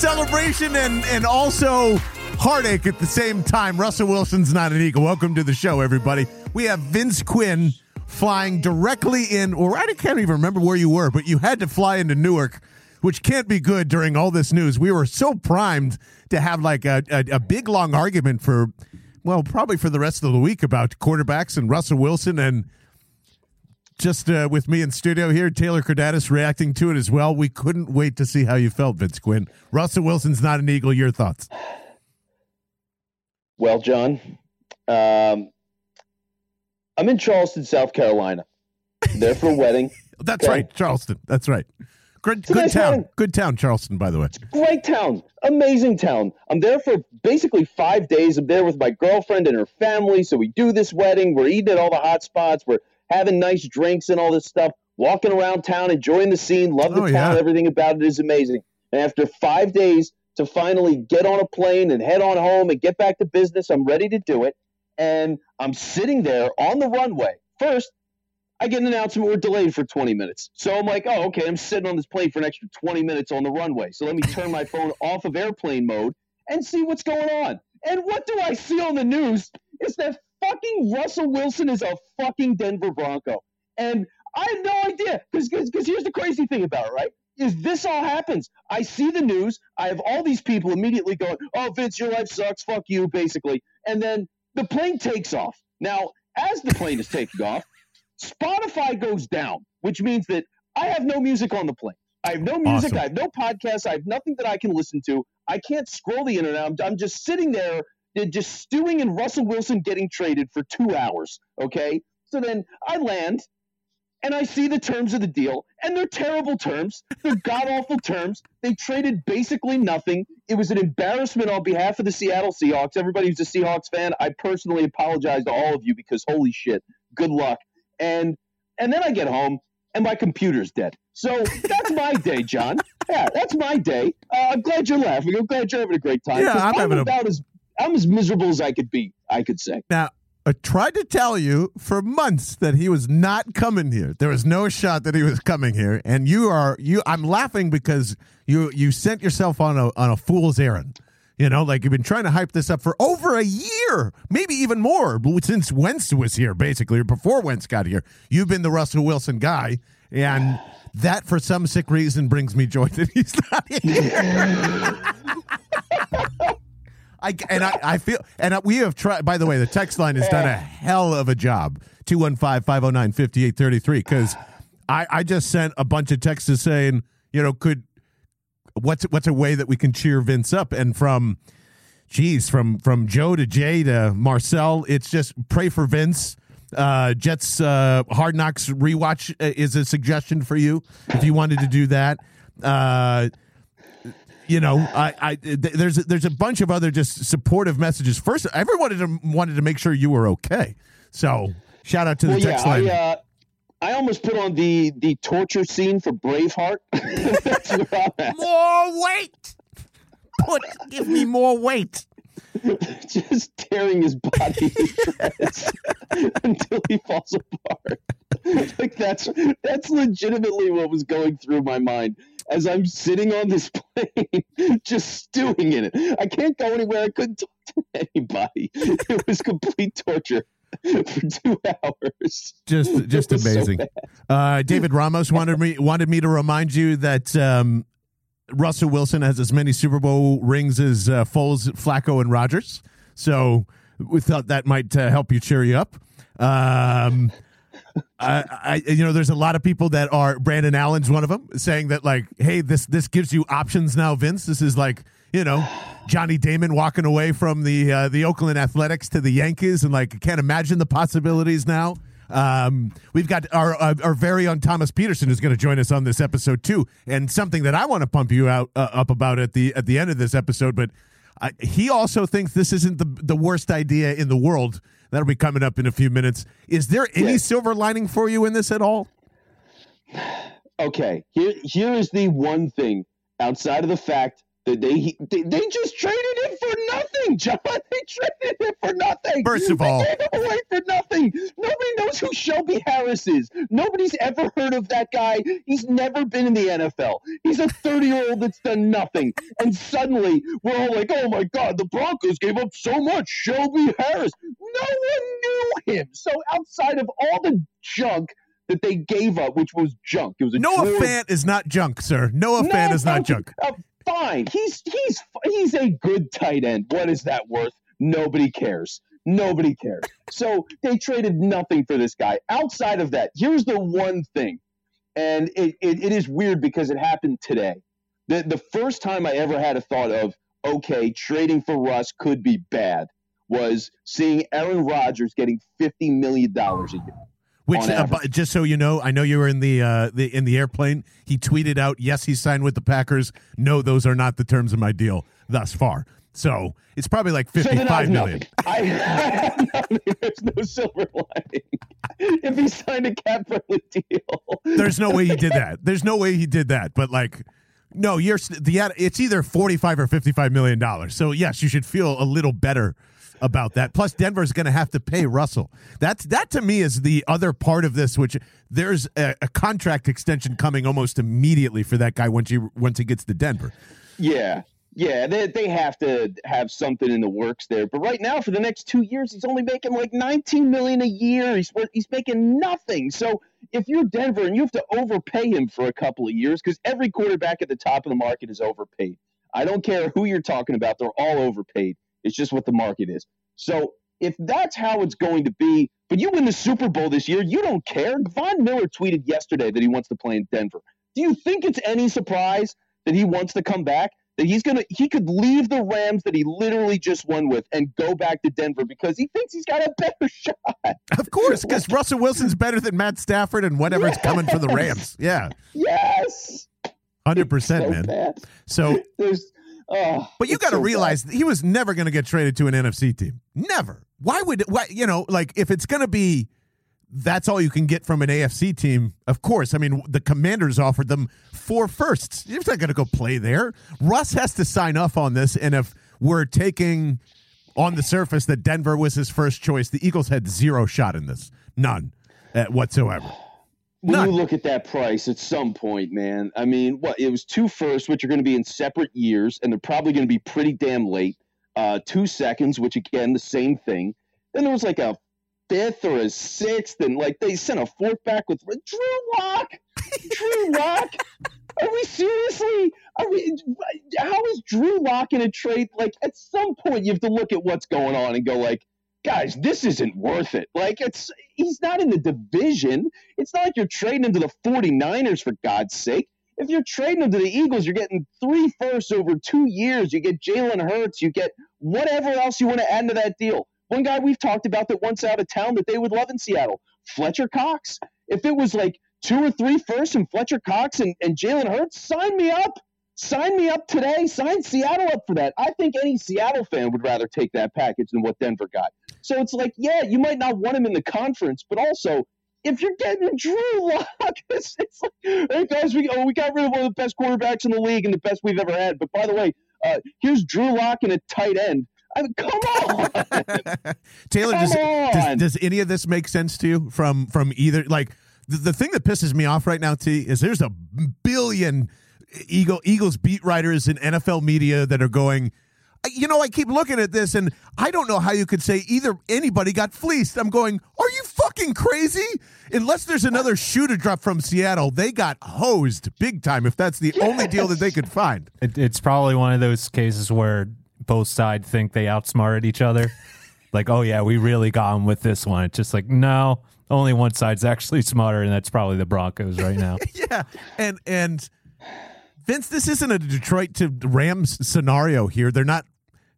Celebration and and also heartache at the same time. Russell Wilson's not an eagle. Welcome to the show, everybody. We have Vince Quinn flying directly in, or I can't even remember where you were, but you had to fly into Newark, which can't be good during all this news. We were so primed to have like a, a, a big long argument for, well, probably for the rest of the week about quarterbacks and Russell Wilson and just uh, with me in studio here, Taylor Cordatis reacting to it as well. We couldn't wait to see how you felt, Vince Quinn. Russell Wilson's not an Eagle. Your thoughts? Well, John, um, I'm in Charleston, South Carolina. there for a wedding. That's okay? right, Charleston. That's right. Good, good nice town. Wedding. Good town, Charleston, by the way. Great town. Amazing town. I'm there for basically five days. I'm there with my girlfriend and her family. So we do this wedding. We're eating at all the hot spots. We're having nice drinks and all this stuff, walking around town, enjoying the scene, love the oh, town. Yeah. Everything about it is amazing. And after five days, to finally get on a plane and head on home and get back to business. I'm ready to do it. And I'm sitting there on the runway. First, I get an announcement we're delayed for 20 minutes. So I'm like, oh, okay, I'm sitting on this plane for an extra 20 minutes on the runway. So let me turn my phone off of airplane mode and see what's going on. And what do I see on the news? Is that fucking Russell Wilson is a fucking Denver Bronco. And I have no idea. Because here's the crazy thing about it, right? is this all happens. I see the news. I have all these people immediately going, "Oh, Vince, your life sucks. Fuck you," basically. And then the plane takes off. Now, as the plane is taking off, Spotify goes down, which means that I have no music on the plane. I have no music. Awesome. I have no podcasts. I have nothing that I can listen to. I can't scroll the internet. I'm, I'm just sitting there, just stewing in Russell Wilson getting traded for two hours. Okay. So then I land and I see the terms of the deal, and they're terrible terms. They're god awful terms. They traded basically nothing. It was an embarrassment on behalf of the Seattle Seahawks. Everybody who's a Seahawks fan, I personally apologize to all of you because holy shit, good luck. And and then I get home and my computer's dead. So that's my day, John. Yeah, that's my day. Uh, I'm glad you're laughing. I'm glad you're having a great time. Yeah, I'm, I'm having about a... as I'm as miserable as I could be. I could say. Now, I tried to tell you for months that he was not coming here. There was no shot that he was coming here, and you are you. I'm laughing because you you sent yourself on a on a fool's errand. You know, like you've been trying to hype this up for over a year, maybe even more, since Wentz was here, basically, or before Wentz got here. You've been the Russell Wilson guy, and that, for some sick reason, brings me joy that he's not here. I and I, I feel and we have tried. By the way, the text line has done a hell of a job. 215-509-5833 because I I just sent a bunch of texts saying you know could what's what's a way that we can cheer Vince up and from geez from from Joe to Jay to Marcel it's just pray for Vince. Uh, Jets uh, Hard Knocks rewatch uh, is a suggestion for you if you wanted to do that. Uh, you know, I, I there's there's a bunch of other just supportive messages. First, everyone wanted to, wanted to make sure you were okay. So shout out to the well, text yeah, line. I, uh, I almost put on the the torture scene for Braveheart. more weight. Put give me more weight. Just tearing his body to shreds until he falls apart. Like that's that's legitimately what was going through my mind as I'm sitting on this plane, just stewing in it. I can't go anywhere. I couldn't talk to anybody. It was complete torture for two hours. Just, just amazing. So uh, David Ramos wanted me wanted me to remind you that um, Russell Wilson has as many Super Bowl rings as uh, Foles, Flacco, and Rodgers. So we thought that might uh, help you cheer you up. Um, I, I, you know, there's a lot of people that are Brandon Allen's one of them, saying that like, hey, this this gives you options now, Vince. This is like, you know, Johnny Damon walking away from the uh, the Oakland Athletics to the Yankees, and like, can't imagine the possibilities now. Um, we've got our uh, our very own Thomas Petersen who's going to join us on this episode too, and something that I want to pump you out uh, up about at the at the end of this episode. But he also thinks this isn't the the worst idea in the world That'll be coming up in a few minutes. Is there any silver lining for you in this at all? Okay, here here is the one thing outside of the fact They, they they just traded him for nothing, John. They traded him for nothing. First of all, they gave him away for nothing. Nobody knows who Shelby Harris is. Nobody's ever heard of that guy. He's never been in the NFL. He's a 30 year old that's done nothing. And suddenly we're all like, oh my God, the Broncos gave up so much. Shelby Harris. No one knew him. So outside of all the junk that they gave up, which was junk, it was a Noah Fant is not junk, sir. Noah No, Fant is not junk. uh, fine. He's he's he's a good tight end. What is that worth? Nobody cares. Nobody cares. So they traded nothing for this guy. Outside of that, here's the one thing, and it, it, it is weird because it happened today. The the first time I ever had a thought of okay, trading for Russ could be bad was seeing Aaron Rodgers getting fifty million dollars a year. Which, uh, just so you know, I know you were in the uh, the in the airplane. He tweeted out, "Yes, he signed with the Packers. No, those are not the terms of my deal thus far." So it's probably like So then I fifty-five million. I, I. There's no silver lining. if he signed a cap friendly deal, There's no way he did that. There's no way he did that. But like, no, you're the it's either forty-five or fifty-five million dollars. So yes, you should feel a little better about that. Plus, Denver's going to have to pay Russell. That's that to me is the other part of this. Which there's a, a contract extension coming almost immediately for that guy once he once he gets to Denver. yeah, yeah, they they have to have something in the works there. But right now, for the next two years, he's only making like 19 million a year. He's he's making nothing. So if you're Denver and you have to overpay him for a couple of years, because every quarterback at the top of the market is overpaid. I don't care who you're talking about; they're all overpaid. It's just what the market is. So if that's how it's going to be, but you win the Super Bowl this year, you don't care. Von Miller tweeted yesterday that he wants to play in Denver. Do you think it's any surprise that he wants to come back? That he's gonna he could leave the Rams that he literally just won with and go back to Denver because he thinks he's got a better shot. Of course, because Russell Wilson's better than Matt Stafford and whatever's coming for the Rams. Yeah, Yes. hundred percent, so man. bad. So, There's oh, but you got to so realize he was never going to get traded to an NFC team. Never. Why would? Why you know? Like if it's going to be. That's all you can get from an AFC team. Of course. I mean, the Commanders offered them four firsts. You're not going to go play there. Russ has to sign off on this. And if we're taking on the surface that Denver was his first choice, the Eagles had zero shot in this. None uh, whatsoever. When None. you look at that price at some point, man, I mean, what it was two firsts, which are going to be in separate years, and they're probably going to be pretty damn late. Uh, two seconds, which again, the same thing. Then there was like a fifth or a sixth, and like they sent a fourth back with Drew Lock. Drew Lock. Are we seriously? Are we? How is Drew Lock in a trade? Like at some point, you have to look at what's going on and go like, guys, this isn't worth it. Like it's he's not in the division. It's not like you're trading him to the 49ers for God's sake. If you're trading him to the Eagles, you're getting three firsts over two years. You get Jalen Hurts. You get whatever else you want to add to that deal. One guy we've talked about that wants out of town that they would love in Seattle, Fletcher Cox. If it was like two or three firsts and Fletcher Cox and, and Jalen Hurts, sign me up. Sign me up today. Sign Seattle up for that. I think any Seattle fan would rather take that package than what Denver got. So it's like, yeah, you might not want him in the conference, but also if you're getting Drew Lock, it's, it's like, hey guys, we oh we got rid of one of the best quarterbacks in the league and the best we've ever had. But by the way, uh, here's Drew Lock and a tight end. I mean, come on. Taylor, does, Come does on. does any of this make sense to you from from either like the, the thing that pisses me off right now, T, is there's a billion Eagle Eagles beat writers in NFL media that are going. You know, I keep looking at this, and I don't know how you could say either anybody got fleeced. I'm going, are you fucking crazy? Unless there's another shoe to drop from Seattle, they got hosed big time. If that's the only deal that they could find, It, it's probably one of those cases where both sides think they outsmarted each other. like, oh yeah, we really got them with this one. It's just like, no, only one side's actually smarter, and that's probably the Broncos right now. yeah, and and Vince, this isn't a Detroit to Rams scenario here. They're not.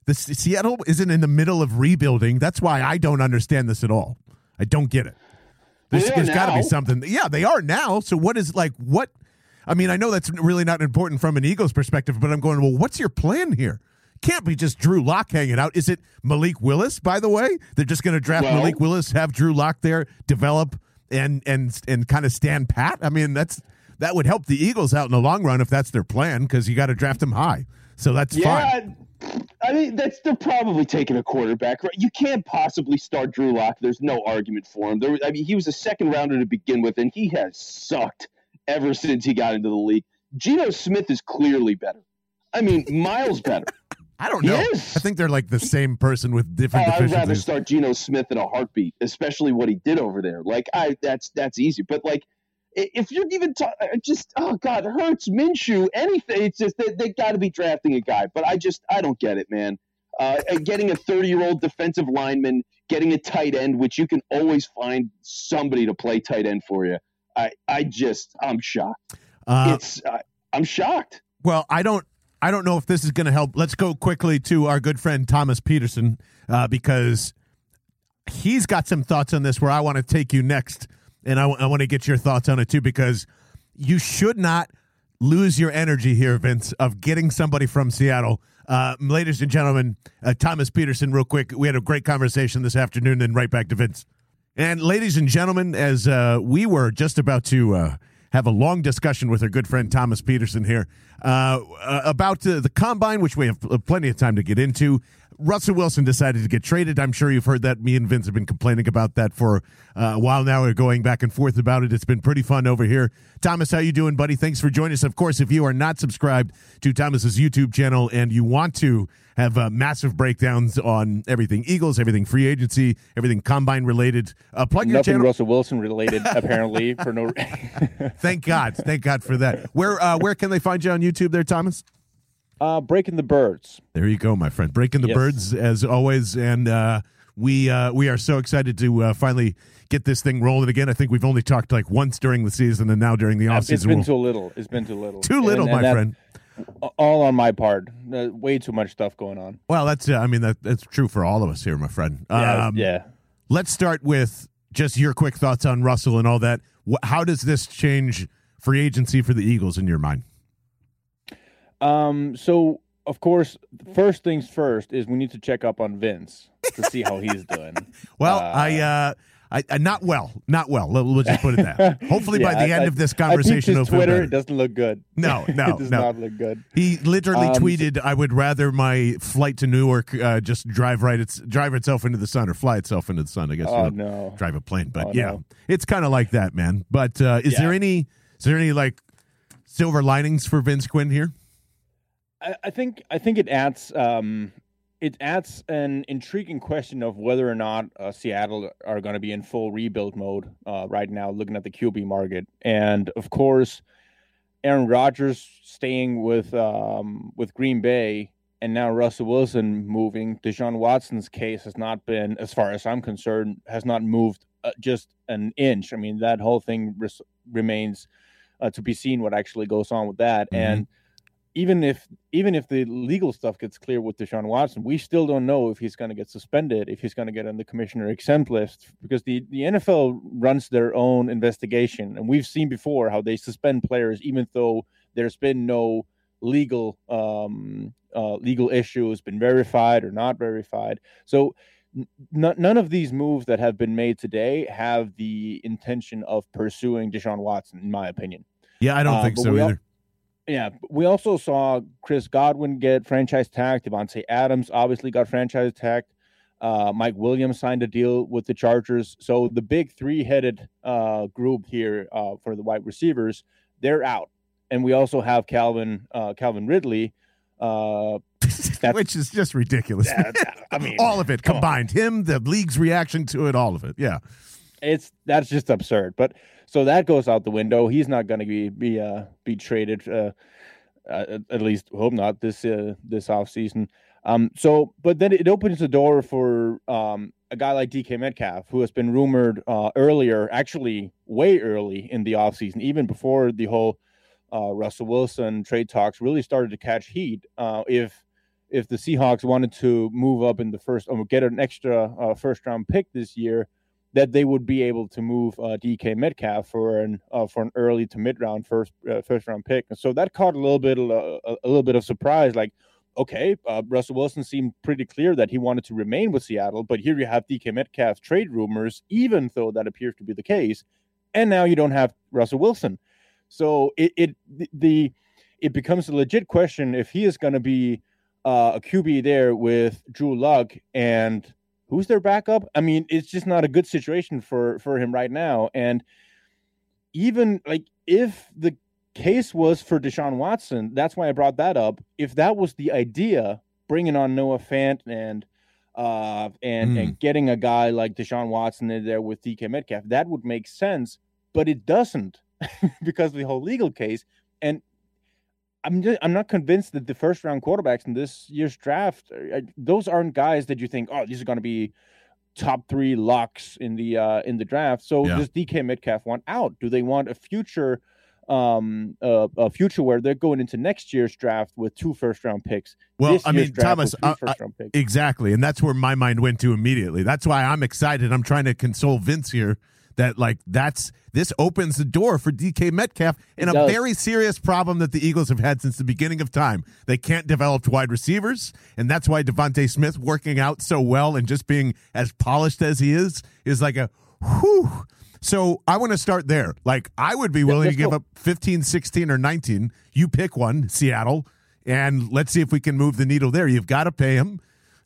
The Seattle isn't in the middle of rebuilding. That's why I don't understand this at all. I don't get it. There's, there's got to be something. Yeah, they are now. So what is like what? I mean, I know that's really not important from an Eagles perspective, but I'm going. Well, what's your plan here? Can't be just Drew Lock hanging out. Is it Malik Willis? By the way, they're just going to draft Well- Malik Willis, have Drew Lock there, develop and and and kind of stand pat. I mean, that's that would help the Eagles out in the long run if that's their plan because you got to draft them high. So that's yeah, fine. I mean that's they're probably taking a quarterback. Right? You can't possibly start Drew Lock. There's no argument for him. There, I mean, he was a second rounder to begin with, and he has sucked ever since he got into the league. Geno Smith is clearly better. I mean, miles better. I don't know. Yes. I think they're like the same person with Oh, different I'd rather start Geno Smith in a heartbeat, especially what he did over there. Like I, that's that's easy. But like, if you're even ta- just oh god, Hurts, Minshew, anything. It's just they, they got to be drafting a guy. But I just I don't get it, man. Uh, getting a 30 year old defensive lineman, getting a tight end, which you can always find somebody to play tight end for you. I I just I'm shocked. Uh, it's uh, I'm shocked. Well, I don't. I don't know if this is going to help. Let's go quickly to our good friend Thomas Petersen uh, because he's got some thoughts on this. Where I want to take you next, and I, want to get your thoughts on it too because you should not lose your energy here, Vince, of getting somebody from Seattle. Uh, ladies and gentlemen, uh, Thomas Petersen, real quick. We had a great conversation this afternoon, and right back to Vince. And ladies and gentlemen, as uh, we were just about to uh, have a long discussion with our good friend Thomas Petersen here uh, uh, about the combine, which we have plenty of time to get into. Russell Wilson decided to get traded. I'm sure you've heard that. Me and Vince have been complaining about that for uh, a while now. We're going back and forth about it. It's been pretty fun over here. Thomas, how you doing, buddy? Thanks for joining us. Of course, if you are not subscribed to Thomas's YouTube channel and you want to have uh, massive breakdowns on everything Eagles, everything free agency, everything combine related, uh, plug your Nothing channel. Russell Wilson related, apparently, for no. Thank God. Thank God for that. Where uh, where can they find you on YouTube there, Thomas? Uh, breaking the birds. There you go, my friend. Breaking the Yes. birds as always, and uh, we uh, we are so excited to uh, finally get this thing rolling again. I think we've only talked like once during the season, and now during the off It's season, been we'll- too little. It's been too little. too little, And- and my that- friend. All on my part. Uh, way too much stuff going on. Well, that's uh, I mean that that's true for all of us here, my friend. Yeah, Um, yeah. Let's start with just your quick thoughts on Russell and all that. How does this change free agency for the Eagles in your mind? Um. So, of course, first things first is we need to check up on Vince to see how he's doing. Well, Uh, I, uh, I, I not well, not well. Let- We'll just put it that. Hopefully, by the I- end I- of this conversation, his Twitter. It doesn't look good. No, no, it does no. not look good. He literally Um, tweeted, "I would rather my flight to Newark uh, just drive right, it's drive itself into the sun or fly itself into the sun." I guess Oh no. drive a plane, but Oh, yeah, no. it's kind of like that, man. But uh, is there any, is there any like silver linings for Vince Quinn here? I, I think I think it adds um, it adds an intriguing question of whether or not uh, Seattle are going to be in full rebuild mode uh, right now, looking at the QB market, and of course, Aaron Rodgers staying with um, with Green Bay, and now Russell Wilson moving. Deshaun Watson's case has not been, as far as I'm concerned, has not moved uh, just an inch. I mean, that whole thing res- remains uh, to be seen what actually goes on with that, Mhm. and even if even if the legal stuff gets clear with Deshaun Watson, we still don't know if he's going to get suspended, if he's going to get on the commissioner exempt list, because the the NFL runs their own investigation, and we've seen before how they suspend players even though there's been no legal um, uh, legal issue has been verified or not verified. So n- none of these moves that have been made today have the intention of pursuing Deshaun Watson, in my opinion. Yeah, I don't Uh, think so either. Yeah, we also saw Chris Godwin get franchise tagged. Davante Adams obviously got franchise tagged. Uh, Mike Williams signed a deal with the Chargers. So the big three-headed uh, group here uh, for the wide receivers, they're out. And we also have Calvin uh, Calvin Ridley. Uh, Which is just ridiculous. I mean, all of it come on. combined. Him, the league's reaction to it, all of it. Yeah. It's that's just absurd. But so that goes out the window. He's not going to be be uh, be traded. Uh, at- at least hope not this uh, this off season. Um, so, but then it opens the door for um, a guy like DK Metcalf, who has been rumored uh, earlier, actually way early in the off season, even before the whole uh, Russell Wilson trade talks really started to catch heat. Uh, if if the Seahawks wanted to move up in the first or get an extra uh, first round pick this year, that they would be able to move uh, DK Metcalf for an uh, for an early to mid round first uh, first round pick. And so that caught a little bit uh, a, little bit of surprise. Like, okay, uh, Russell Wilson seemed pretty clear that he wanted to remain with Seattle, but here you have DK Metcalf trade rumors, even though that appears to be the case, and now you don't have Russell Wilson. So it it the, the it becomes a legit question if he is going to be uh, a QB there with Drew Lock and who's their backup. I mean, it's just not a good situation for for him right now. And even like if the case was for Deshaun Watson, that's why I brought that up. If that was the idea, bringing on Noah Fant and uh and Mm. and getting a guy like Deshaun Watson in there with DK Metcalf, that would make sense, but it doesn't because of the whole legal case. And I'm just, I'm not convinced that the first round quarterbacks in this year's draft, are- those aren't guys that you think, oh, these are going to be top three locks in the uh, in the draft. So Yeah. does DK Metcalf want out? Do they want a future um uh, a future where they're going into next year's draft with two first round picks? Well, I mean, Thomas, uh, uh. Exactly. And that's where my mind went to immediately. That's why I'm excited. I'm trying to console Vince here that like that's this opens the door for DK Metcalf in a very serious problem that the Eagles have had since the beginning of time. They can't develop wide receivers, and that's why DeVonta Smith working out so well and just being as polished as he is is like a whew. So I want to start there. Like I would be willing to give go. up 15, 16 or 19. You pick one, Seattle, and let's see if we can move the needle there. You've got to pay him.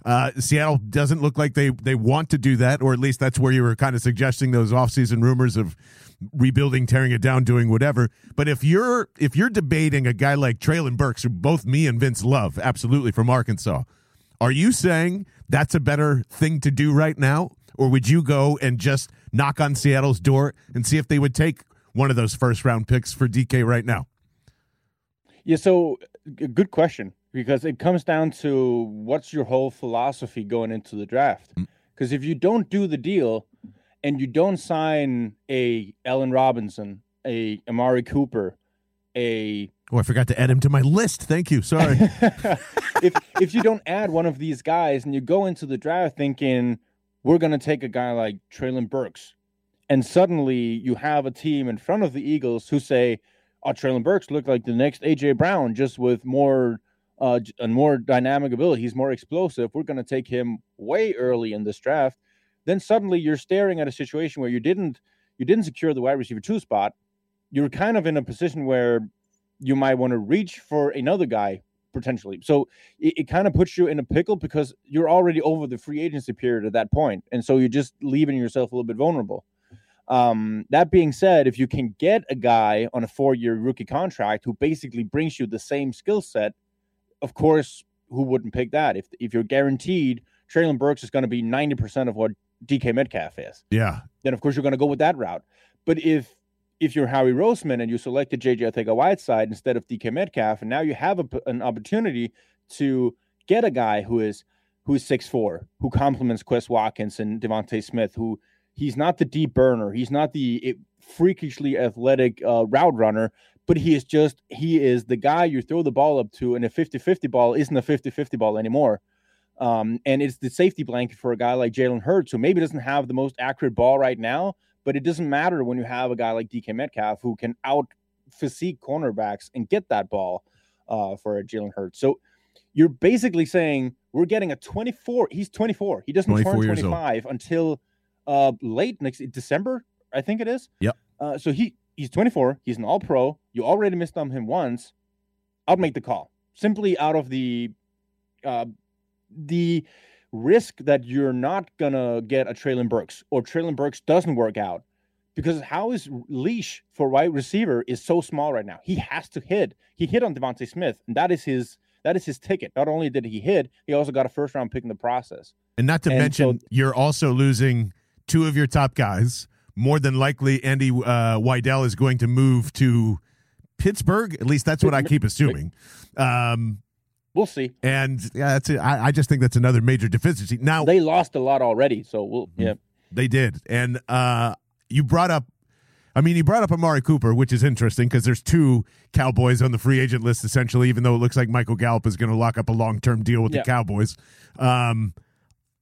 Uh, Seattle doesn't look like they they want to do that, or at least that's where you were kind of suggesting those offseason rumors of rebuilding, tearing it down, doing whatever. But if you're if you're debating a guy like Treylon Burks, who both me and Vince love, absolutely from Arkansas, are you saying that's a better thing to do right now, or would you go and just knock on Seattle's door and see if they would take one of those first round picks for DK right now? Yeah, so good question because it comes down to what's your whole philosophy going into the draft. Mm. Because if you don't do the deal and you don't sign a Allen Robinson, a Amari Cooper, a Oh, I forgot to add him to my list. Thank you. Sorry. if if you don't add one of these guys and you go into the draft thinking we're going to take a guy like Treylon Burks, and suddenly you have a team in front of the Eagles who say, "Oh, Treylon Burks looked like the next AJ Brown, just with more uh more dynamic ability. He's more explosive. We're going to take him way early in this draft." Then suddenly you're staring at a situation where you didn't you didn't secure the wide receiver two spot. You're kind of in a position where you might want to reach for another guy potentially. So it, it kind of puts you in a pickle because you're already over the free agency period at that point, and so you're just leaving yourself a little bit vulnerable. Um, that being said, if you can get a guy on a four-year rookie contract who basically brings you the same skill set, of course, who wouldn't pick that? If if you're guaranteed Treylon Burks is going to be ninety percent of what DK Metcalf is, yeah. then of course you're going to go with that route. But if if you're Howie Roseman and you selected JJ Arcega-Whiteside instead of DK Metcalf, and now you have a, an opportunity to get a guy who is who's six four, who complements Quez Watkins and DeVonta Smith, who he's not the deep burner, he's not the it, freakishly athletic uh, route runner, but he is just he is the guy you throw the ball up to, and a 50-50 ball isn't a 50-50 ball anymore. Um, and it's the safety blanket for a guy like Jalen Hurts, who maybe doesn't have the most accurate ball right now, but it doesn't matter when you have a guy like DK Metcalf who can out physique cornerbacks and get that ball uh, for a Jalen Hurts. So you're basically saying we're getting a 24. He's 24. He doesn't 24 turn years old. 25 until uh, late next December, I think it is. Yep. Uh, so he he's 24. He's an All Pro. You already missed on him once. I'll make the call simply out of the uh, the risk that you're not gonna get a Treylon Burks or Treylon Burks doesn't work out because how his leash for wide receiver is so small right now. He has to hit. He hit on DeVonta Smith, and that is his that is his ticket. Not only did he hit, he also got a first round pick in the process. And not to And mention, so- you're also losing two of your top guys. More than likely, Andy uh, Weidel is going to move to Pittsburgh. At least that's what I keep assuming. Um, We'll see. and yeah, that's it. I, I just think that's another major deficiency. Now They lost a lot already, so we'll yeah. they did, and uh, you brought up. I mean, you brought up Amari Cooper, which is interesting because there's two Cowboys on the free agent list, essentially, even though it looks like Michael Gallup is going to lock up a long term deal with Yeah. the Cowboys. Um,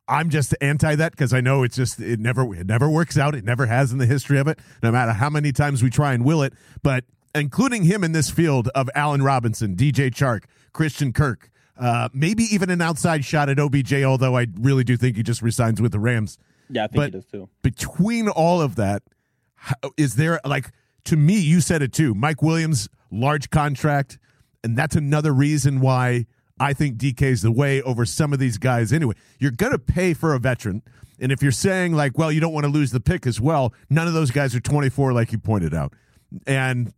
I'm just anti that because I know it's just it never it never works out. It never has in the history of it, no matter how many times we try and will it. But including him in this field of Allen Robinson, DJ Chark, Christian Kirk, uh, maybe even an outside shot at OBJ, although I really do think he just resigns with the Rams Yeah, I think But- he does too. between all of that, is there like to me? You said it too. Mike Williams, large contract. And that's another reason why I think DK is the way over some of these guys anyway. You're going to pay for a veteran. And if you're saying, like, well, you don't want to lose the pick as well, none of those guys are 24, like you pointed out. And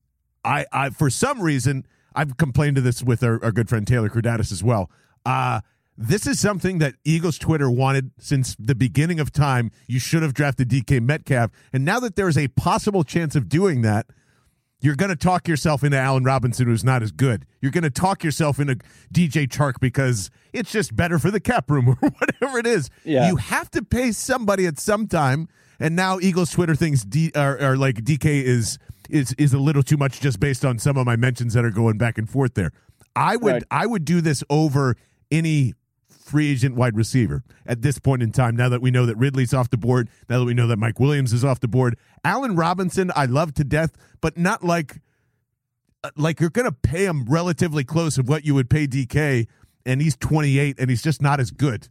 I, I for some reason, I've complained to this with our, our good friend Taylor Crudatis as well. Uh, this is something that Eagles Twitter wanted since the beginning of time. You should have drafted DK Metcalf. And now that there's a possible chance of doing that, you're going to talk yourself into Allen Robinson, who's not as good. You're going to talk yourself into DJ Chark because it's just better for the cap room or whatever it is. Yeah. You have to pay somebody at some time. And now Eagles Twitter thinks D, or, or like DK is is is a little too much just based on some of my mentions that are going back and forth there. I would Right. I would do this over any free agent wide receiver at this point in time. Now that we know that Ridley's off the board, now that we know that Mike Williams is off the board, Allen Robinson I love to death, but not like uh, like you're going to pay him relatively close of what you would pay DK, and he's 28 and he's just not as good.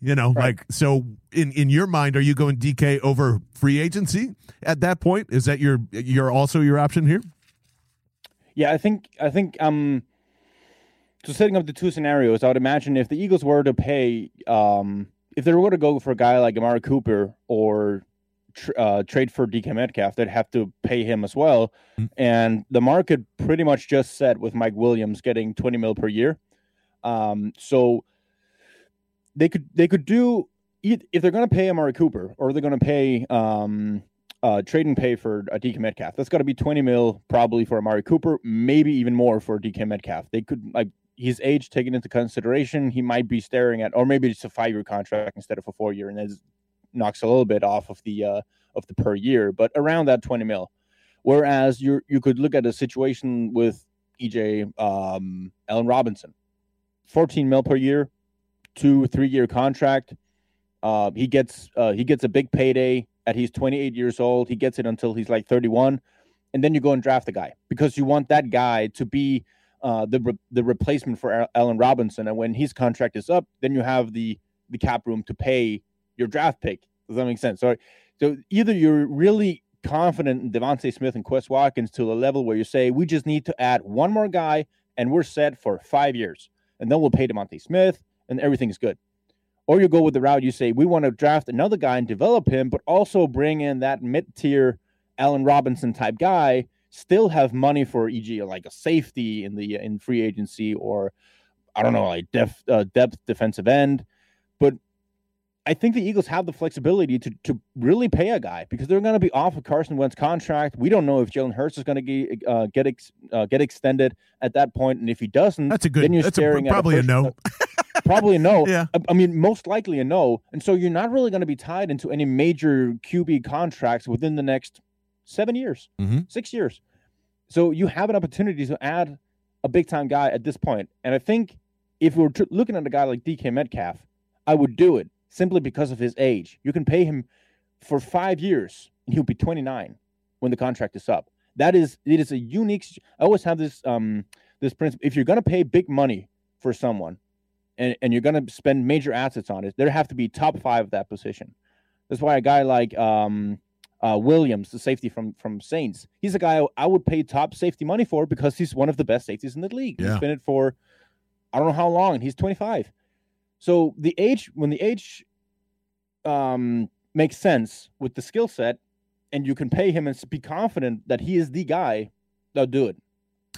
You know, Right. like so. In in your mind, are you going DK over free agency at that point? Is that your your also your option here? Yeah, I think I think um so setting up the two scenarios, I would imagine if the Eagles were to pay um if they were to go for a guy like Amari Cooper or tr- uh, trade for DK Metcalf, they'd have to pay him as well. Mm. And the market pretty much just set with Mike Williams getting 20 mil per year. Um, so they could they could do if they're going to pay Amari Cooper or they're going to pay um, uh, trade and pay for a DK Metcalf. That's got to be 20 mil probably for Amari Cooper, maybe even more for DK Metcalf. They could like his age taken into consideration, he might be staring at, or maybe it's a five year contract instead of a four year, and that knocks a little bit off of the uh, of the per year, but around that 20 mil. Whereas you you could look at a situation with EJ um, Allen Robinson, 14 mil per year, two three year contract. Uh, he gets uh, he gets a big payday at he's 28 years old. He gets it until he's like 31, and then you go and draft the guy because you want that guy to be uh, the re- the replacement for Al- Allen Robinson. And when his contract is up, then you have the the cap room to pay your draft pick. Does that make sense? So so either you're really confident in DeVonta Smith and Quez Watkins to the level where you say we just need to add one more guy and we're set for five years, and then we'll pay DeVonta Smith and everything's good. Or you go with the route you say we want to draft another guy and develop him, but also bring in that mid-tier Allen Robinson type guy. Still have money for e.g. like a safety in the in free agency or I don't know like depth uh, depth defensive end, I think the Eagles have the flexibility to to really pay a guy because they're going to be off of Carson Wentz contract. We don't know if Jalen Hurts is going to get uh, get ex, uh, get extended at that point, and if he doesn't, That's a good. then you're that's a, probably at a no. probably a no. Yeah. I, I mean, most likely a no. And so you're not really going to be tied into any major QB contracts within the next seven years, Mhm. six years. So you have an opportunity to add a big time guy at this point. And I think if we're tr- looking at a guy like DK Metcalf, I would do it simply because of his age. You can pay him for five years and he'll be 29 when the contract is up. That is, it is a unique. I always have this, um, this principle. If you're going to pay big money for someone, and, and you're going to spend major assets on it, there have to be top five of that position. That's why a guy like um, uh, Williams, the safety from from Saints, he's a guy I would pay top safety money for because he's one of the best safeties in the league. Yeah. He's been it for I don't know how long, and he's 25. So the age, when the age um, makes sense with the skill set, and you can pay him and be confident that he is the guy, they'll do it.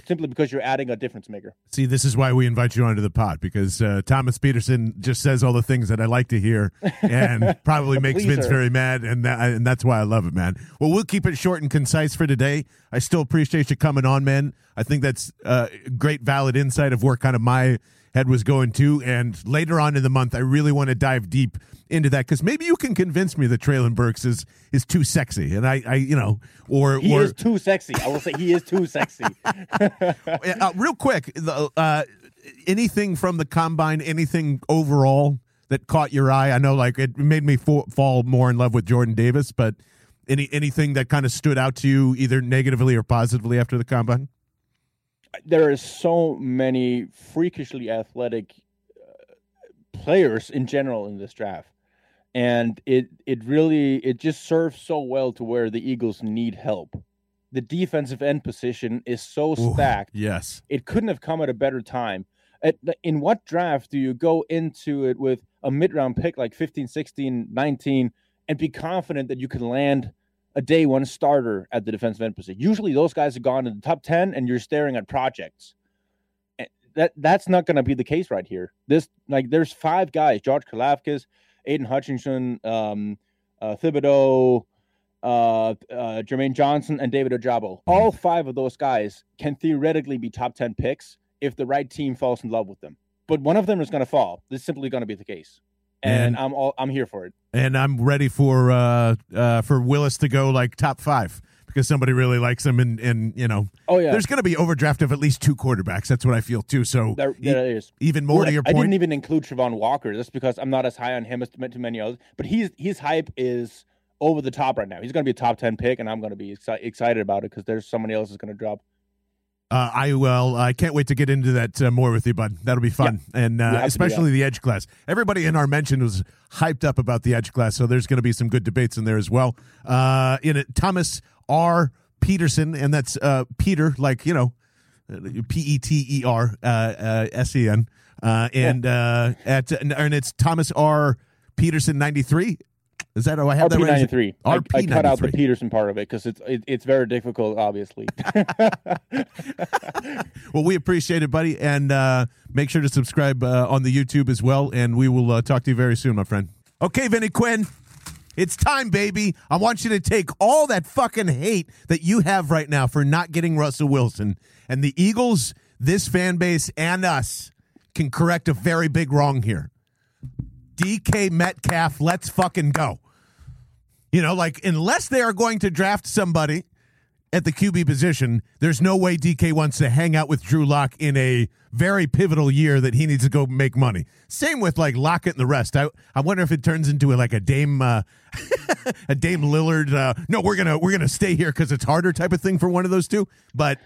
Simply because you're adding a difference maker. See, this is why we invite you onto the pod because uh, Thomas Petersen just says all the things that I like to hear and probably makes Vince very mad, and that, and that's why I love it, man. Well, we'll keep it short and concise for today. I still appreciate you coming on, man. I think that's uh, great, valid insight of where kind of my head was going to. And later on in the month, I really want to dive deep into that because maybe you can convince me that Treylon Burks is is too sexy, and I, I you know, or He or is too sexy. I will say he is too sexy. uh, real quick, the, uh, anything from the combine, anything overall that caught your eye? I know, like it made me fa- fall more in love with Jordan Davis, but any anything that kind of stood out to you, either negatively or positively, after the combine? There are so many freakishly athletic uh, players in general in this draft and it it really it just serves so well to where the eagles need help the defensive end position is so Ooh, stacked. Yes. It couldn't have come at a better time. At, in what draft do you go into it with a mid round pick like 15, 16, 19 and be confident that you can land a day one starter at the defensive end position? Usually those guys have gone in the top 10 and you're staring at projects. That that's not going to be the case right here. This like there's five guys: George Karlaftis, Aidan Hutchinson, um, uh, Thibodeaux, uh, uh, Jermaine Johnson, and David Ojabo. All five of those guys can theoretically be top 10 picks if the right team falls in love with them. But one of them is going to fall. This is simply going to be the case. And, And- I'm all I'm here for it. And I'm ready for uh uh for Willis to go like top five because somebody really likes him and and you know Oh yeah, there's going to be overdraft of at least two quarterbacks. That's what I feel too. So there, e- there is. even more Well, to your I point. I didn't even include Travon Walker. That's because I'm not as high on him as too many others. But he's his hype is over the top right now. He's going to be a top 10 pick, and I'm going to be exci- excited about it because there's somebody else is going to drop. Uh, I will. I can't wait to get into that uh, more with you, bud. That'll be fun, and uh, have to do especially the edge class. Everybody in our mention was hyped up about the edge class, so there's going to be some good debates in there as well. Uh, in it, Thomas R. Petersen, and that's uh, Peter, like you know, P E T E R S E N, uh, S E N, and uh, at and it's Thomas R. Petersen ninety three. Is that how I have that right? RP93. I, I cut out the Petersen part of it because it's it, it's very difficult, obviously. Well, we appreciate it, buddy, and uh, make sure to subscribe uh, on the YouTube as well. And we will uh, talk to you very soon, my friend. Okay, Vinny Quinn, it's time, baby. I want you to take all that fucking hate that you have right now for not getting Russell Wilson, and the Eagles, this fan base, and us can correct a very big wrong here. DK Metcalf, let's fucking go. You know, like unless they are going to draft somebody at the QB position, there's no way DK wants to hang out with Drew Lock in a very pivotal year that he needs to go make money. Same with like Lockett and the rest. I I wonder if it turns into a, like a Dame uh, a Dame Lillard. Uh, no, we're gonna we're gonna stay here because it's harder type of thing for one of those two. But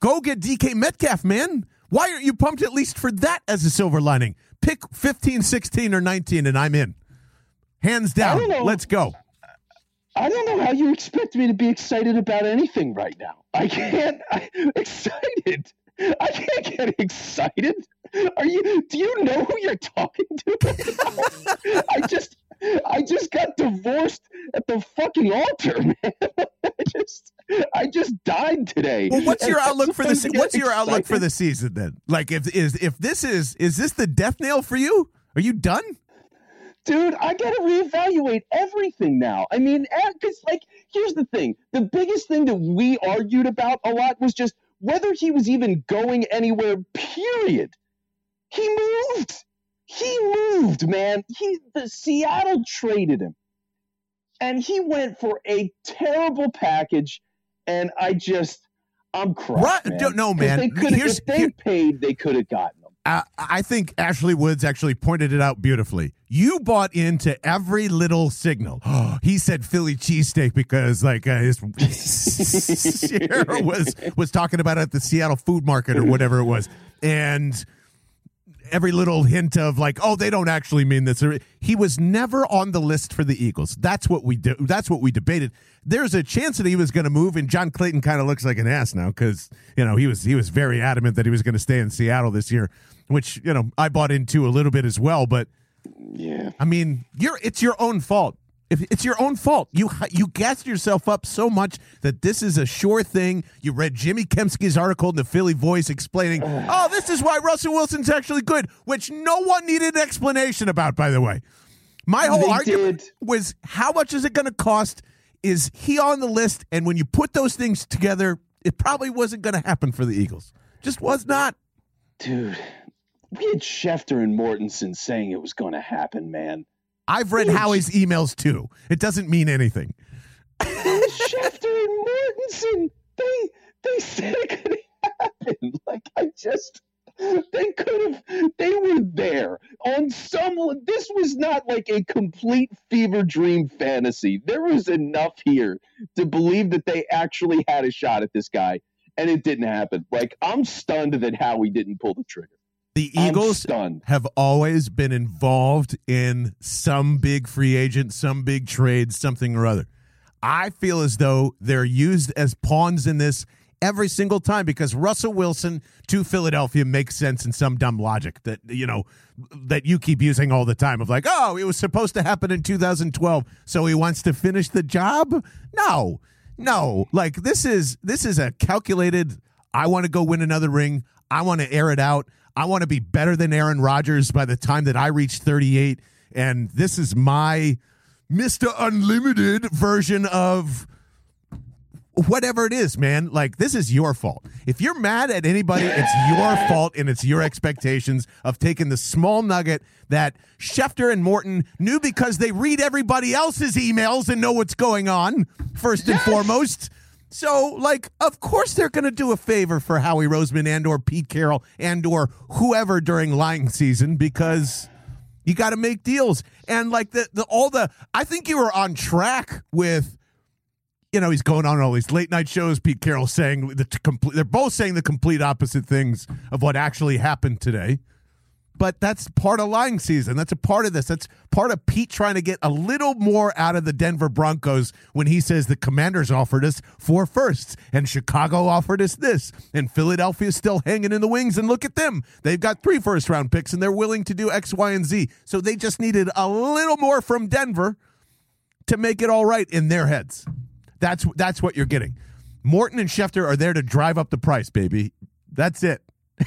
go get DK Metcalf, man. Why aren't you pumped at least for that as a silver lining? Pick 15, 16, or 19, and I'm in. Hands down. Let's go. I don't know how you expect me to be excited about anything right now. I can't. I, excited. I can't get excited. Are you? Do you know who you're talking to? I just, I just got divorced at the fucking altar, man. I just, I just died today. Well, what's your And outlook for this? What's your outlook for the season then? Like, if is if this is is this the death nail for you? Are you done? dude i gotta reevaluate everything now i mean eh, because like here's the thing the biggest thing that we argued about a lot was just whether he was even going anywhere period he moved he moved man he the seattle traded him and he went for a terrible package and i just i'm crushed Right, man. don't- no, man. they could if they here- paid they could have gotten them. I, I think Ashley Woods actually pointed it out beautifully. You bought into every little signal. he said Philly cheesesteak because like uh, his Ciara was was talking about it at the Seattle Food Market or whatever it was, and every little hint of like, oh, they don't actually mean this. He was never on the list for the Eagles. That's what we do. That's what we debated. There's a chance that he was going to move, and John Clayton kind of looks like an ass now because you know he was he was very adamant that he was going to stay in Seattle this year, which you know I bought into a little bit as well. But yeah I mean, you're it's your own fault. If it's your own fault, you you gassed yourself up so much that this is a sure thing. You read Jimmy Kempski's article in the Philly Voice explaining, "Oh, this is why Russell Wilson's actually good," which no one needed an explanation about. By the way, my whole They argument did. was, "How much is it going to cost? Is he on the list?" And when you put those things together, it probably wasn't going to happen for the Eagles. Just was not. Dude, we had Schefter and Mortensen saying it was going to happen, man. I've read Huge. Howie's emails too. It doesn't mean anything. Schefter and Mortensen, they they said it could happen. Like I just, they could have, they were there on some. This was not like a complete fever dream fantasy. There was enough here to believe that they actually had a shot at this guy, and it didn't happen. Like I'm stunned that Howie didn't pull the trigger. The Eagles have always been involved in some big free agent, some big trade, something or other. I feel as though they're used as pawns in this every single time because Russell Wilson to Philadelphia makes sense in some dumb logic that you know that you keep using all the time of like, oh, it was supposed to happen in 2012, so he wants to finish the job. No, no, like this is this is a calculated. I want to go win another ring. I want to air it out. I want to be better than Aaron Rodgers by the time that I reach 38. And this is my Mr. Unlimited version of whatever it is, man. Like, this is your fault. If you're mad at anybody, it's your fault and it's your expectations of taking the small nugget that Schefter and Morton knew because they read everybody else's emails and know what's going on, first and foremost. So, like, of course they're going to do a favor for Howie Roseman and or Pete Carroll and or whoever during lying season because you got to make deals. And like the, the all the I think you were on track with you know, he's going on all these late night shows. Pete Carroll saying the complete they're both saying the complete opposite things of what actually happened today but that's part of lying season. That's a part of this. That's part of Pete trying to get a little more out of the Denver Broncos when he says the Commanders offered us four firsts and Chicago offered us this and Philadelphia's still hanging in the wings and look at them. They've got three first round picks and they're willing to do X, Y, and Z. So they just needed a little more from Denver to make it all right in their heads. That's that's what you're getting. Morton and Schefter are there to drive up the price, baby. That's it.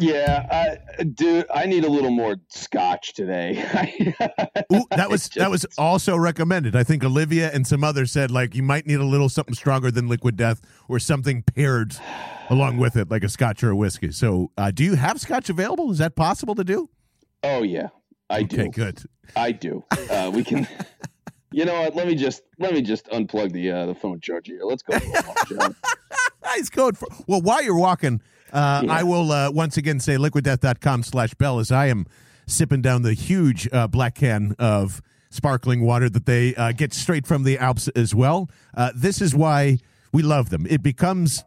yeah, I, dude, I need a little more scotch today. Ooh, that was just, that was also recommended. I think Olivia and some others said like you might need a little something stronger than Liquid Death or something paired along with it, like a scotch or a whiskey. So, uh, do you have scotch available? Is that possible to do? Oh yeah, I do. okay. Good. I do. Uh, we can. You know what? Let me just let me just unplug the uh, the phone charger here. Let's go. nice code for well. While you're walking, uh, yeah. I will uh, once again say liquiddeath.com slash bell as I am sipping down the huge uh, black can of sparkling water that they uh, get straight from the Alps as well. Uh, this is why we love them. It becomes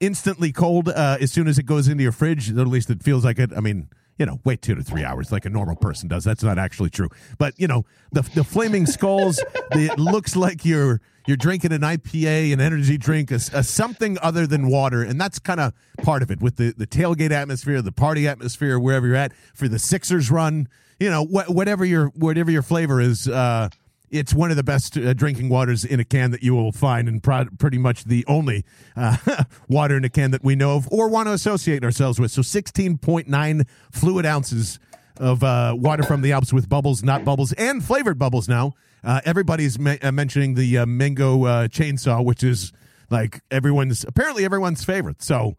instantly cold uh, as soon as it goes into your fridge. At least it feels like it. I mean, you know, wait two to three hours like a normal person does. That's not actually true. But you know, the the flaming skulls. the, it looks like you're you're drinking an IPA, an energy drink, a, a something other than water, and that's kind of part of it with the the tailgate atmosphere, the party atmosphere, wherever you're at for the Sixers run. You know, wh- whatever your whatever your flavor is. Uh, it's one of the best uh, drinking waters in a can that you will find, and pro- pretty much the only uh, water in a can that we know of or want to associate ourselves with. So, 16.9 fluid ounces of uh, water from the Alps with bubbles, not bubbles, and flavored bubbles now. Uh, everybody's ma- uh, mentioning the uh, mango chainsaw, which is like everyone's apparently everyone's favorite. So,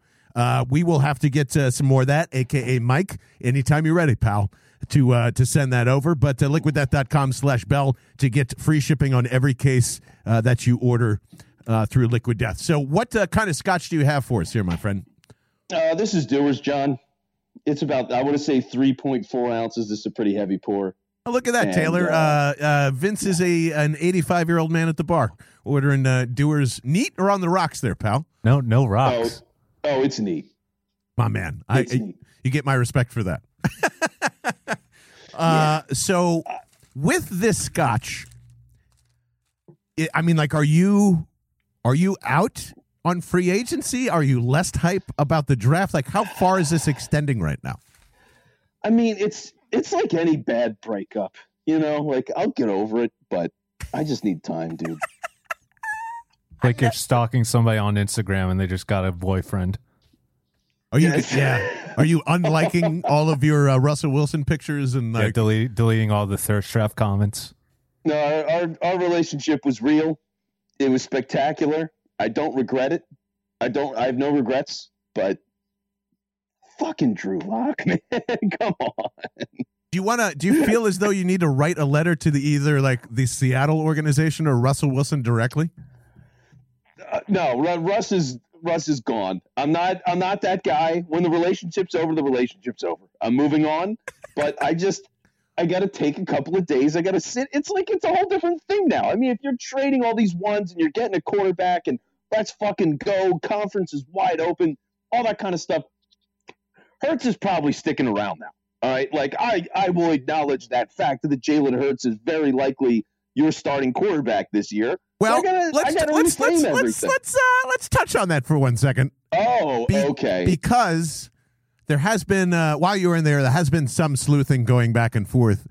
we will have to get some more of that, aka Mike, anytime you're ready, pal to uh, to send that over. But uh, liquiddeath.com slash bell to get free shipping on every case uh, that you order uh, through Liquid Death. So, what uh, kind of scotch do you have for us here, my friend? Uh, this is Dewar's, John. It's about, I want to say 3.4 ounces. This is a pretty heavy pour. Oh, look at that, and, Taylor. Uh, uh, Vince is a an 85 year old man at the bar ordering uh, Dewar's neat or on the rocks there, pal? No, no rocks. Oh, oh it's neat. My man. I, I, you get my respect for that. uh, so with this scotch, it, I mean, like, are you are you out on free agency? Are you less hype about the draft? Like, how far is this extending right now? I mean, it's it's like any bad breakup, you know. Like, I'll get over it, but I just need time, dude. like you're stalking somebody on Instagram and they just got a boyfriend. Are you? Yes. Yeah. Are you unliking all of your uh, Russell Wilson pictures and like yeah, delete, deleting all the thirst trap comments? No, our, our, our relationship was real. It was spectacular. I don't regret it. I don't. I have no regrets. But fucking Drew Lock, man, come on. Do you want to? Do you feel as though you need to write a letter to the either like the Seattle organization or Russell Wilson directly? Uh, no, Russ is Russ is gone. I'm not I'm not that guy. When the relationship's over, the relationship's over. I'm moving on. But I just I got to take a couple of days. I got to sit. It's like it's a whole different thing now. I mean, if you're trading all these ones and you're getting a quarterback and let's fucking go, conference is wide open, all that kind of stuff. Hurts is probably sticking around now. All right, like I I will acknowledge that fact that Jalen Hurts is very likely your starting quarterback this year. Well, I gotta- let's let's let's let's let's, uh, let's touch on that for one second. Oh, Be- okay. because there has been uh, while you were in there, there has been some sleuthing going back and forth.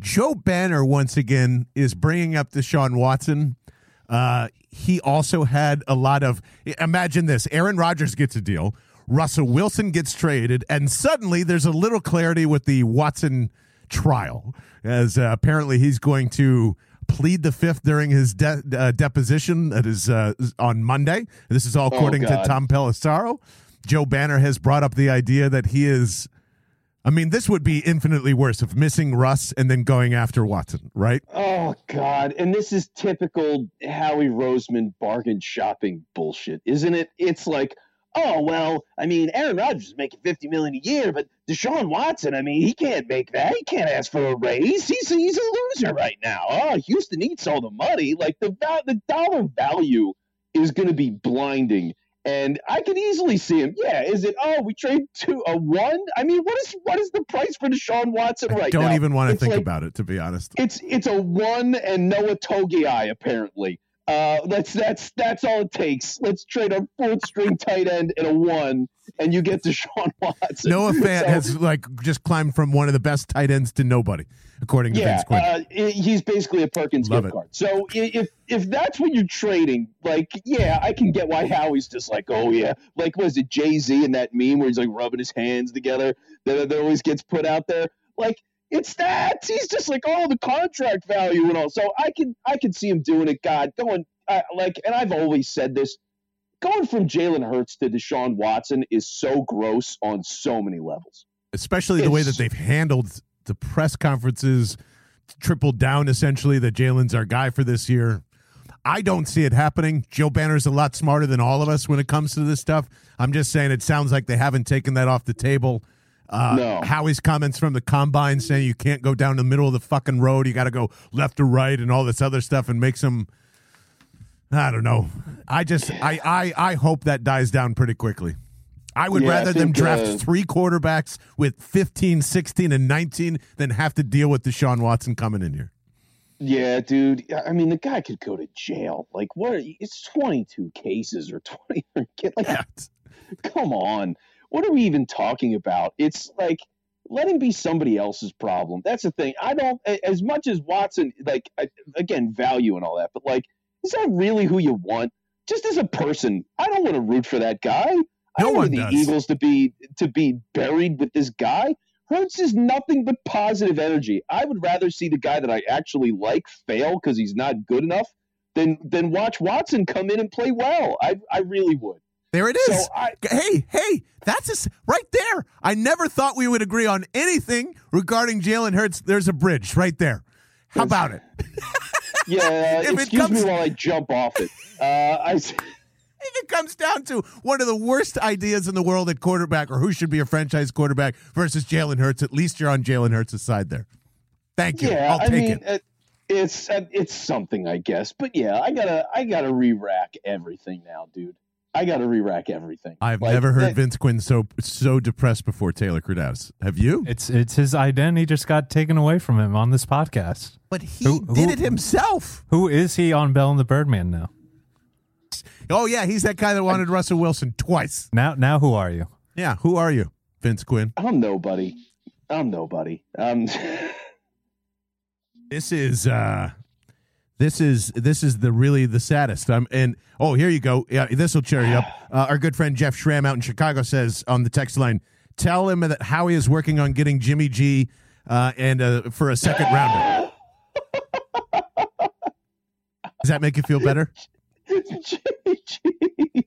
Joe Banner once again is bringing up Deshaun Watson. Uh, he also had a lot of. Imagine this: Aaron Rodgers gets a deal, Russell Wilson gets traded, and suddenly there's a little clarity with the Watson trial, as uh, apparently he's going to plead the fifth during his de- uh, deposition that is uh, on Monday. This is all Oh, according to Tom Pelissero. Joe Banner has brought up the idea that he is. I mean, this would be infinitely worse of missing Russ and then going after Watson, right? Oh God! And this is typical Howie Roseman bargain shopping bullshit, isn't it? It's like, oh well, I mean, Aaron Rodgers is making fifty million a year, but Deshaun Watson, I mean, he can't make that. He can't ask for a raise. He's he's a loser right now. Oh, Houston eats all the money. Like the val- the dollar value is going to be blinding. And I could easily see him. Yeah, is it? Oh, we trade to a one. I mean, what is what is the price for Deshaun Watson right I don't now? even want to It's think like- about it, to be honest. it's it's a one and Noah Togiai apparently. Uh, that's that's that's all it takes. Let's trade a fourth string tight end and a one, and you get Deshaun Watson. Noah Fant So, has like just climbed from one of the best tight ends to nobody, according to yeah, Vince Quinn. uh, he's basically a Perkins Love gift it. card. So if if that's what you're trading, like, yeah, I can get why Howie's just like, oh yeah, like was it Jay Z in that meme where he's like rubbing his hands together that, that always gets put out there, like. It's that he's just like oh the contract value and all. So I can I can see him doing it. God, going uh, like, and I've always said this, going from Jalen Hurts to Deshaun Watson is so gross on so many levels. especially the way that they've handled the press conferences, tripled down essentially that Jalen's our guy for this year. I don't see it happening. Joe Banner's a lot smarter than all of us when it comes to this stuff. I'm just saying it sounds like they haven't taken that off the table. Uh, No. Howie's comments from the combine saying you can't go down the middle of the fucking road. You got to go left or right and all this other stuff and make some. I don't know. I just I I I hope that dies down pretty quickly. I would Yeah, I rather them draft uh, three quarterbacks with 15, 16, and 19 than have to deal with Deshaun Watson coming in here. Yeah, dude. I mean, the guy could go to jail. Like, what? Are, it's twenty-two cases or twenty. Get Like, Yeah. come on. What are we even talking about? It's like let him be somebody else's problem. That's the thing. I don't as much as Watson. Like I, again, value and all that, but like, is that really who you want? Just as a person, I don't want to root for that guy. I No don't want the does. Eagles to be to be buried with this guy. Hurts is nothing but positive energy. I would rather see the guy that I actually like fail because he's not good enough than than watch Watson come in and play well. I I really would. There it is. So. I hey, hey, that's a right there. I never thought we would agree on anything regarding Jalen Hurts. There's a bridge right there. How about it? yeah. If it excuse comes- me while I jump off it. Uh, I If it comes down to one of the worst ideas in the world at quarterback or who should be a franchise quarterback versus Jalen Hurts, at least you're on Jalen Hurts' side there. Thank you. yeah. I'll I take mean, it. it, it's uh, it's something I guess, but yeah, I gotta I gotta re-rack everything now, dude. I gotta re-rack everything. I've Like, never heard that- Vince Quinn so so depressed before Taylor Crudaz. Have you? It's it's his identity just got taken away from him on this podcast. But he Who- did who- it himself. Who is he on Bell and the Birdman now? Oh yeah, he's that guy that wanted Russell Wilson twice. Now now who are you? Yeah, who are you, Vince Quinn? I'm nobody. I'm nobody. Um, This is uh this is this is the really the saddest. Um and oh here you go. Yeah, this will cheer you up. Uh, our good friend Jeff Schramm out in Chicago says on the text line, tell him that Howie is working on getting Jimmy G uh and uh, for a second rounder. Does that make you feel better? Jimmy G.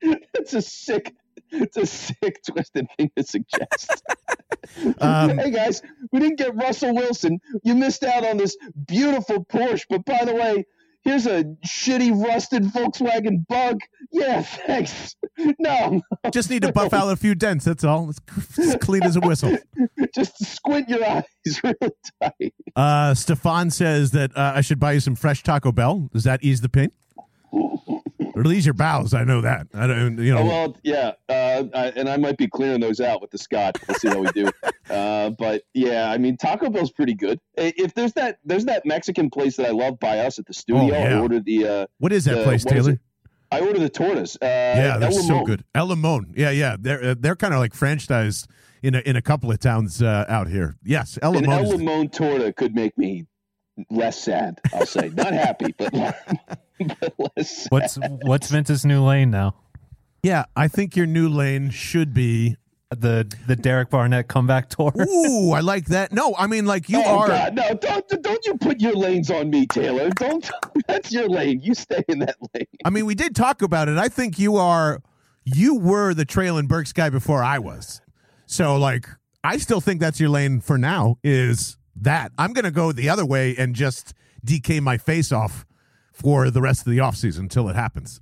It's a sick, it's a sick, twisted thing to suggest. Um, hey guys, we didn't get Russell Wilson. You missed out on this beautiful Porsche. But by the way, here's a shitty rusted Volkswagen Bug. Yeah, thanks. No, Just need to buff out a few dents. That's all. It's c- as clean as a whistle. just squint your eyes really tight. Uh, Stefan says that uh, I should buy you some fresh Taco Bell. Does that ease the pain? Release your bowels. I know that. I don't. You know. Oh, well, yeah, uh, I, and I might be clearing those out with the Scott. We'll see how we do. uh, but yeah, I mean, Taco Bell's pretty good. If there's that, there's that Mexican place that I love by us at the studio. Oh, yeah. I ordered the, uh, what is that the- place, Taylor? I ordered the tortas. Uh, yeah, they're so good. El Limon. Yeah, yeah. They're uh, they're kind of like franchised in a, in a couple of towns uh, out here. Yes, El An Limon. El Limon torta could make me less sad. I'll say, not happy, but, but less. Sad. What's what's Vince's new lane now? yeah, I think your new lane should be. The the Derek Barnett comeback tour. Ooh, I like that. No, I mean like you oh are. God, no! Don't don't you put your lanes on me, Taylor? Don't. That's your lane. You stay in that lane. I mean, we did talk about it. I think you are. You were the Treylon Burks guy before I was. So like, I still think that's your lane for now. Is that I'm going to go the other way and just DK my face off for the rest of the offseason until it happens.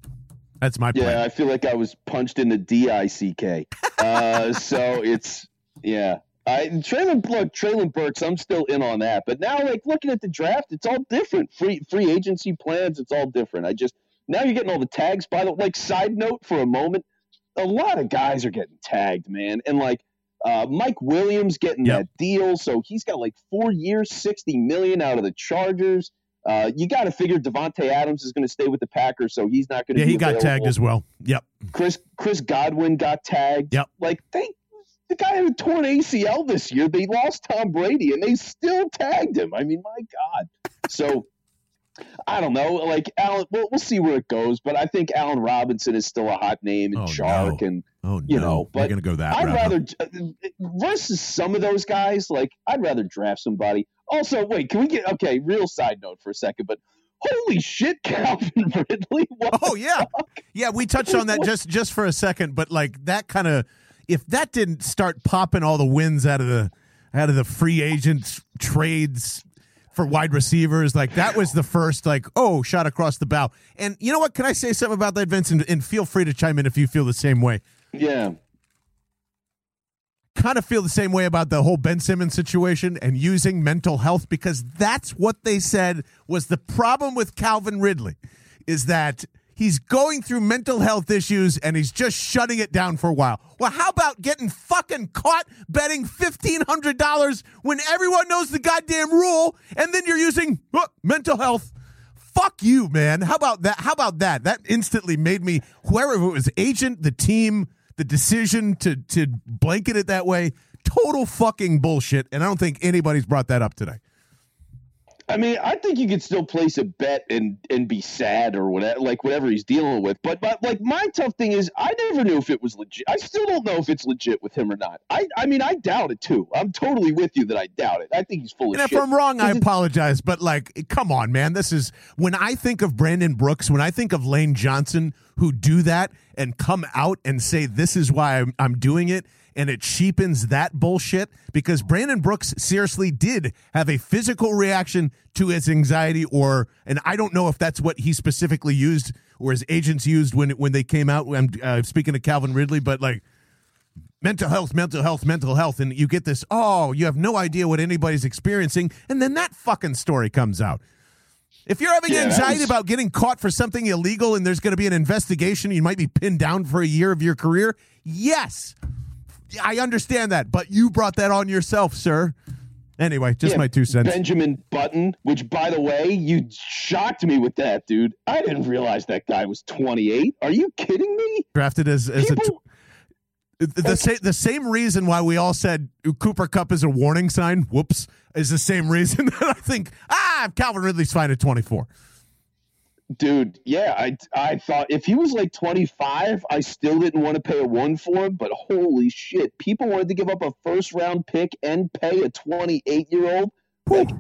That's my plan. Yeah, I feel like I was punched in the D I C K. Uh, so it's yeah. I Treylon look Treylon Burks. I'm still in on that, but now like looking at the draft, it's all different. Free free agency plans, it's all different. I just now you're getting all the tags. By the like side note for a moment, a lot of guys are getting tagged, man, and like. Uh, Mike Williams getting Yep. that deal, so he's got like four years, sixty million out of the Chargers. Uh, you got to figure Davante Adams is going to stay with the Packers, so he's not going to. Yeah, be he got available. tagged as well. Yep. Chris Chris Godwin got tagged. Yep. Like they the guy had a torn ACL this year. They lost Tom Brady and they still tagged him. I mean, my God. So I don't know. Like Allen, we'll, we'll see where it goes, but I think Allen Robinson is still a hot name and Oh, Shark no. and Oh no, You know, we're but going to go that I'd route. rather versus some of those guys. Like I'd rather draft somebody. Also, wait, can we get okay? Real side note for a second, but holy shit, Calvin Ridley! What Oh yeah, yeah. We touched on that just just for a second, but like that kind of if that didn't start popping all the wins out of the out of the free agent trades for wide receivers, like that was the first like oh shot across the bow. And you know what? Can I say something about that, Vincent? And feel free to chime in if you feel the same way. Yeah. Kind of feel the same way about the whole Ben Simmons situation and using mental health because that's what they said was the problem with Calvin Ridley is that he's going through mental health issues and he's just shutting it down for a while. Well, how about getting fucking caught betting $1,500 when everyone knows the goddamn rule and then you're using uh, mental health? Fuck you, man. How about that? How about that? That instantly made me, whoever it was, agent, the team, the decision to to blanket it that way, total fucking bullshit. And I don't think anybody's brought that up today. I mean, I think you could still place a bet and and be sad or whatever, like whatever he's dealing with. But but like my tough thing is, I never knew if it was legit. I still don't know if it's legit with him or not. I I mean, I doubt it too. I'm totally with you that I doubt it. I think he's full of And if shit. I'm wrong, I apologize. But like, come on, man. This is when I think of Brandon Brooks, when I think of Lane Johnson, who do that and come out and say this is why I'm, I'm doing it, and it cheapens that bullshit because Brandon Brooks seriously did have a physical reaction to his anxiety, or and I don't know if that's what he specifically used or his agents used when when they came out. I'm uh, speaking to Calvin Ridley, but like mental health, mental health, mental health, and you get this, oh, you have no idea what anybody's experiencing, and then that fucking story comes out. If you're having Yeah, anxiety was- about getting caught for something illegal and there's going to be an investigation, you might be pinned down for a year of your career. Yes, I understand that, but you brought that on yourself, sir. Anyway, just Yeah, my two cents. Benjamin Button, which by the way, you shocked me with that, dude. I didn't realize that guy was 28. Are you kidding me? Drafted as, as a. People- the, the, sa- the same reason why we all said Cooper Kupp is a warning sign, whoops, is the same reason that I think, ah, Calvin Ridley's fine at 24. Dude, yeah, I I thought if he was like 25, I still didn't want to pay a one for him, but holy shit, people wanted to give up a first round pick and pay a 28 year old. Like,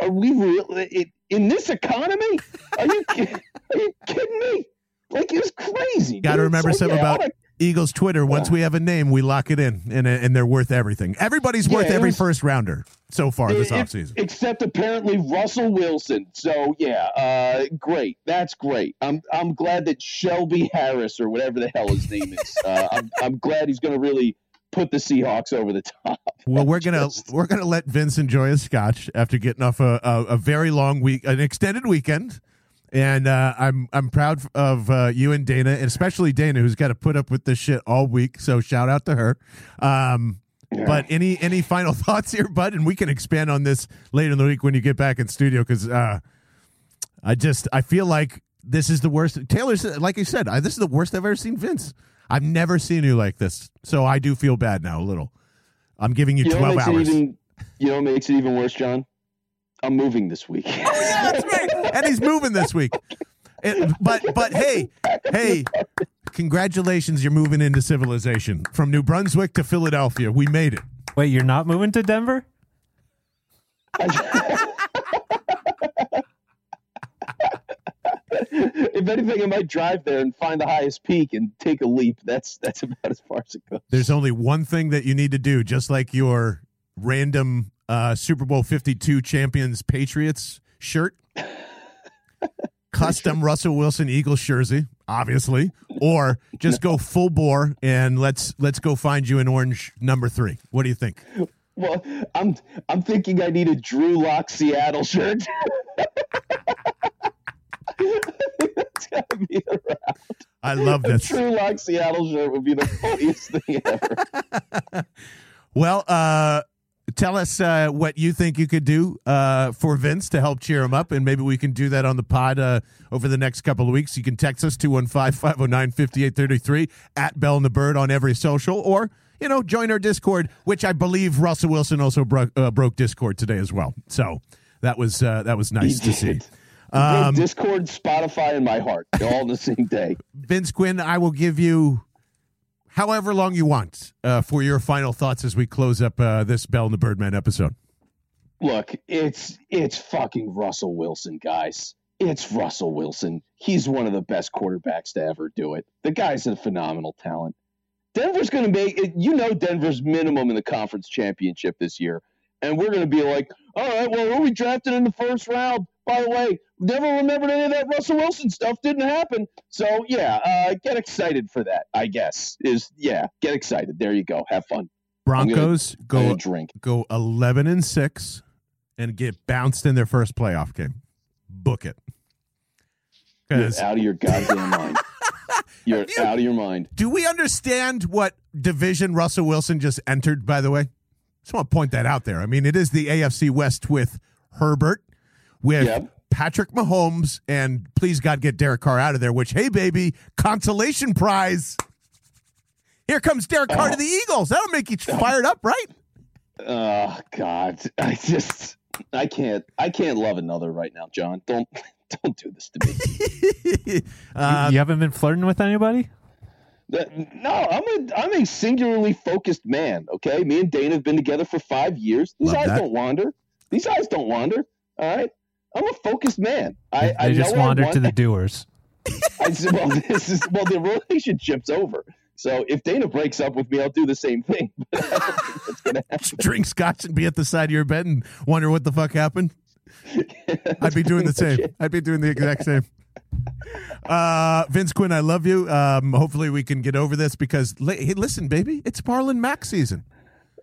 are we really in this economy? Are you are you kidding me? Like it's crazy. Got to remember So, something about Eagles Twitter. Once Yeah. we have a name, we lock it in, and and they're worth everything. Everybody's Yeah, worth every was- first rounder so far this It- it- offseason. except apparently Russell Wilson. So yeah, uh, great. That's great. I'm I'm glad that Shelby Harris or whatever the hell his name is. Uh, I'm I'm glad he's going to really put the Seahawks over the top. Well, we're gonna Just- we're gonna let Vince enjoy his scotch after getting off a, a, a very long week, an extended weekend, And uh, I'm I'm proud of uh, you and Dana, and especially Dana, who's got to put up with this shit all week. So shout out to her. Um, But any any final thoughts here, bud? And we can expand on this later in the week when you get back in studio because uh, I just I feel like this is the worst. Taylor, like I said, I, this is the worst I've ever seen Vince. I've never seen you like this, so I do feel bad now a little. I'm giving you, You know 12 makes hours. even you know what makes it even worse, John? I'm moving this week. Oh yeah, that's right. And he's moving this week. It- but but hey, hey, congratulations! You're moving into civilization from New Brunswick to Philadelphia. We made it. Wait, you're not moving to Denver? if anything, I might drive there and find the highest peak and take a leap. That's that's about as far as it goes. There's only one thing that you need to do, just like your random uh, Super Bowl 52 champions Patriots shirt, custom Russell Wilson Eagles jersey, obviously, or just go full bore and let's let's go find you an orange number three. What do you think? Well, I'm I'm thinking I need a Drew Lock Seattle shirt. That's gotta be around. I love A this. Drew Lock Seattle shirt would be the funniest thing ever. Well, uh, tell us uh, what you think you could do uh, for Vince to help cheer him up, and maybe we can do that on the pod uh, over the next couple of weeks. You can text us 215 509 5833 at Bell and the Bird on every social, or, you know, join our Discord, which I believe Russell Wilson also broke, uh, broke Discord today as well. So that was uh, that was nice to see. Um, Discord, Spotify, and my heart all the same day. Vince Quinn, I will give you however long you want uh, for your final thoughts as we close up uh, this Bell and the Birdman episode. Look, it's it's fucking Russell Wilson, guys. It's Russell Wilson. He's one of the best quarterbacks to ever do it. The guy's a phenomenal talent. Denver's going to make. You know, Denver's minimum in the conference championship this year, and we're going to be like, all right, well, who we drafted in the first round? By the way, never remembered any of that Russell Wilson stuff. Didn't happen. So yeah, uh, get excited for that. I guess is yeah, get excited. There you go. Have fun. Broncos go drink. go eleven and six and get bounced in their first playoff game. Book it. You're out of your goddamn mind. You're you- out of your mind. do we understand what division Russell Wilson just entered? By the way, just want to point that out there. I mean, it is the AFC West with Herbert, with Yep. Patrick Mahomes, and please God get Derek Carr out of there. Which, hey baby, consolation prize. Here comes Derek Carr to the Eagles. That'll make you fired up, right? Oh God, I just I can't I can't love another right now, John. Don't don't do this to me. uh, you haven't been flirting with anybody? No, I'm a I'm a singularly focused man. Okay, me and Dana have been together for five years. These Love eyes that. don't wander. These eyes don't wander. All right, I'm a focused man. I I just what I wander to the Dewar's. I said, well, this is well, the relationship's over. So if Dana breaks up with me, I'll do the same thing. But I don't think that's gonna happen. drink scotch and be at the side of your bed and wonder what the fuck happened. I'd be doing the same. I'd be doing the exact same. Uh, Vince Quinn, I love you. Um, hopefully we can get over this because hey, listen, baby, it's Marlon Mack season.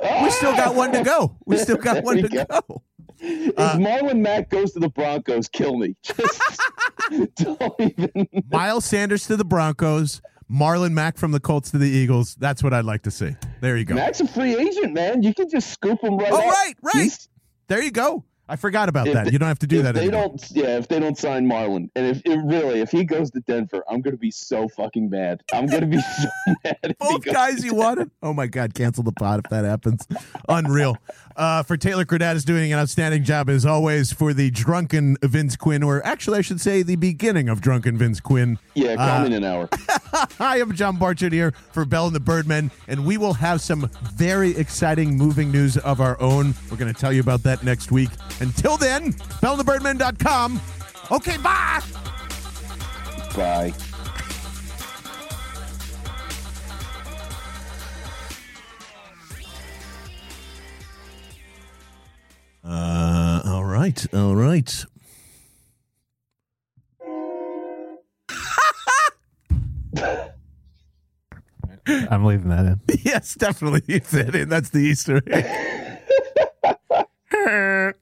We still got one to go. We still got one to go. Go. If Uh, Marlon Mack goes to the Broncos, kill me. Just don't even. Miles Sanders to the Broncos, Marlon Mack from the Colts to the Eagles. That's what I'd like to see. There you go. Mack's a free agent, man. You can just scoop him right Oh, up. right, right. He's- There you go. I forgot about that. they- You don't have to do that they anymore. don't, yeah, if they don't sign Marlon, and if it really, if he goes to Denver, I'm gonna be so fucking mad. I'm gonna be so mad. Both guys you wanted. Oh my God, cancel the pod if that happens. Unreal. Uh, for Taylor Credad is doing an outstanding job as always for the drunken Vince Quinn, or actually I should say the beginning of drunken Vince Quinn. Yeah, call Uh, in an hour. Hi, I'm John Barchett here for Bell and the Birdmen, and we will have some very exciting moving news of our own. We're going to tell you about that next week. Until then, bellandthebirdmen.com. Okay, bye. Bye. Uh, all right, all right. I'm leaving that in. Yes, definitely leave that in. That's the Easter egg.